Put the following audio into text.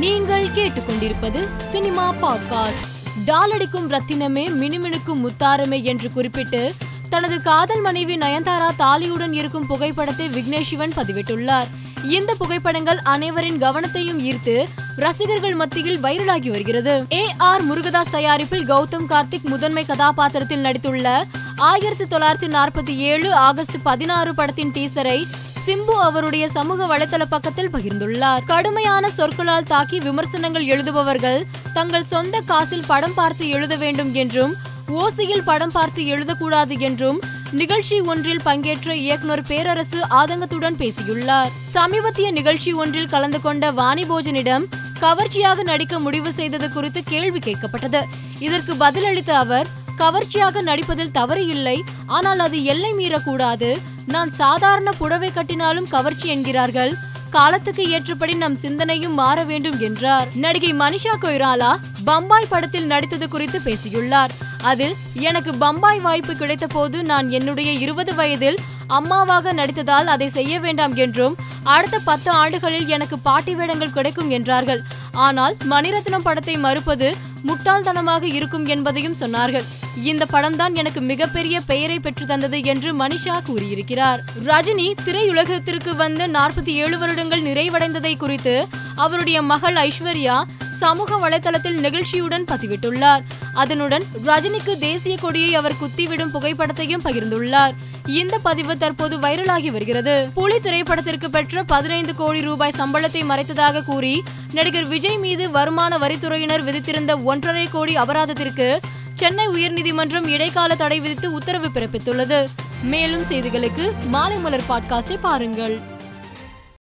நீங்கள் கேட்டுக்கொண்டிருப்பது cinema podcast. டாலடிக்கும் ரத்தினமே மினுமினுக்கும் முத்தாரமே என்று குறிப்பிட்டு தனது காதல் மனைவி நயன்தாரா தாலியுடன் இருக்கும் புகைப்படத்தை விக்னேஷ் சிவன் பதிவிட்டுள்ளார். இந்த புகைப்படங்கள் அனைவரின் கவனத்தையும் ஈர்த்து ரசிகர்கள் மத்தியில் வைரலாகி வருகிறது. ஏ ஆர் முருகதாஸ் தயாரிப்பில் கௌதம் கார்த்திக் முதன்மை கதாபாத்திரத்தில் நடித்துள்ள ஆயிரத்தி தொள்ளாயிரத்தி நாற்பத்தி ஏழு ஆகஸ்ட் பதினாறு படத்தின் டீசரை சிம்பு அவருடைய சமூக வலைதள பக்கத்தில் பகிர்ந்துள்ளார். கடுமையான சொற்களால் தாக்கி விமர்சனங்கள் எழுதுபவர்கள் தங்கள் சொந்த காசில் படம் பார்த்து எழுத வேண்டும் என்றும் ஓசியில் படம் பார்த்து எழுதக்கூடாது என்றும் நிகழ்ச்சி ஒன்றில் பங்கேற்ற இயக்குனர் பேரரசு ஆதங்கத்துடன் பேசியுள்ளார். சமீபத்திய நிகழ்ச்சி ஒன்றில் கலந்து கொண்ட வாணி போஜனிடம் கவர்ச்சியாக நடிக்க முடிவு செய்தது குறித்து கேள்வி கேட்கப்பட்டது. இதற்கு பதிலளித்த அவர் கவர்ச்சியாக நடிப்பதில் தவறு இல்லை. ஆனால் அது எல்லை மீறக்கூடாது. நான் சாதாரண புடவை கட்டினாலும் கவர்ச்சி என்கிறார்கள். காலத்துக்கு ஏற்றபடி நம் சிந்தனையும் மாற வேண்டும் என்றார். நடிகை மனிஷா கொய்ராலா பம்பாய் படத்தில் நடித்தது குறித்து பேசியுள்ளார். அதில் எனக்கு பம்பாய் வாய்ப்பு கிடைத்த போது நான் என்னுடைய இருபது வயதில் அம்மாவாக நடித்ததால் அதை செய்ய வேண்டாம் என்றும் அடுத்த பத்து ஆண்டுகளில் எனக்கு பாட்டி வேடங்கள் கிடைக்கும் என்றார்கள். ஆனால் மணிரத்னம் படத்தை மறுப்பது முட்டாள்தனமாக இருக்கும் என்பதையும் சொன்னார்கள். இந்த படம்தான் எனக்கு மிகப்பெரிய பெயரை பெற்று தந்தது என்று மனிஷா கூறியிருக்கிறார். ரஜினி திரையுலகத்திற்கு வந்து நாற்பத்தி ஏழு வருடங்கள் நிறைவடைந்ததை குறித்து அவருடைய மகள் ஐஸ்வர்யா சமூக வலைதளத்தில் நிகழ்ச்சியுடன் பதிவிட்டுள்ளார். அதனுடன் ரஜினிக்கு தேசிய கொடியை அவர் குத்திவிடும் புகைப்படத்தையும் பகிர்ந்துள்ளார். இந்த பதிவு தற்போது வைரலாகி வருகிறது. புலி திரைப்படத்திற்கு பெற்ற பதினைந்து கோடி ரூபாய் சம்பளத்தை மறைத்ததாக கூறி நடிகர் விஜய் மீது வருமான வரித்துறையினர் விதித்திருந்த ஒன்றரை கோடி அபராதத்திற்கு சென்னை உயர்நீதிமன்றம் இடைக்கால தடை விதித்து உத்தரவு பிறப்பித்துள்ளது. மேலும் செய்திகளுக்கு மாலை மலர் பாட்காஸ்டை பாருங்கள்.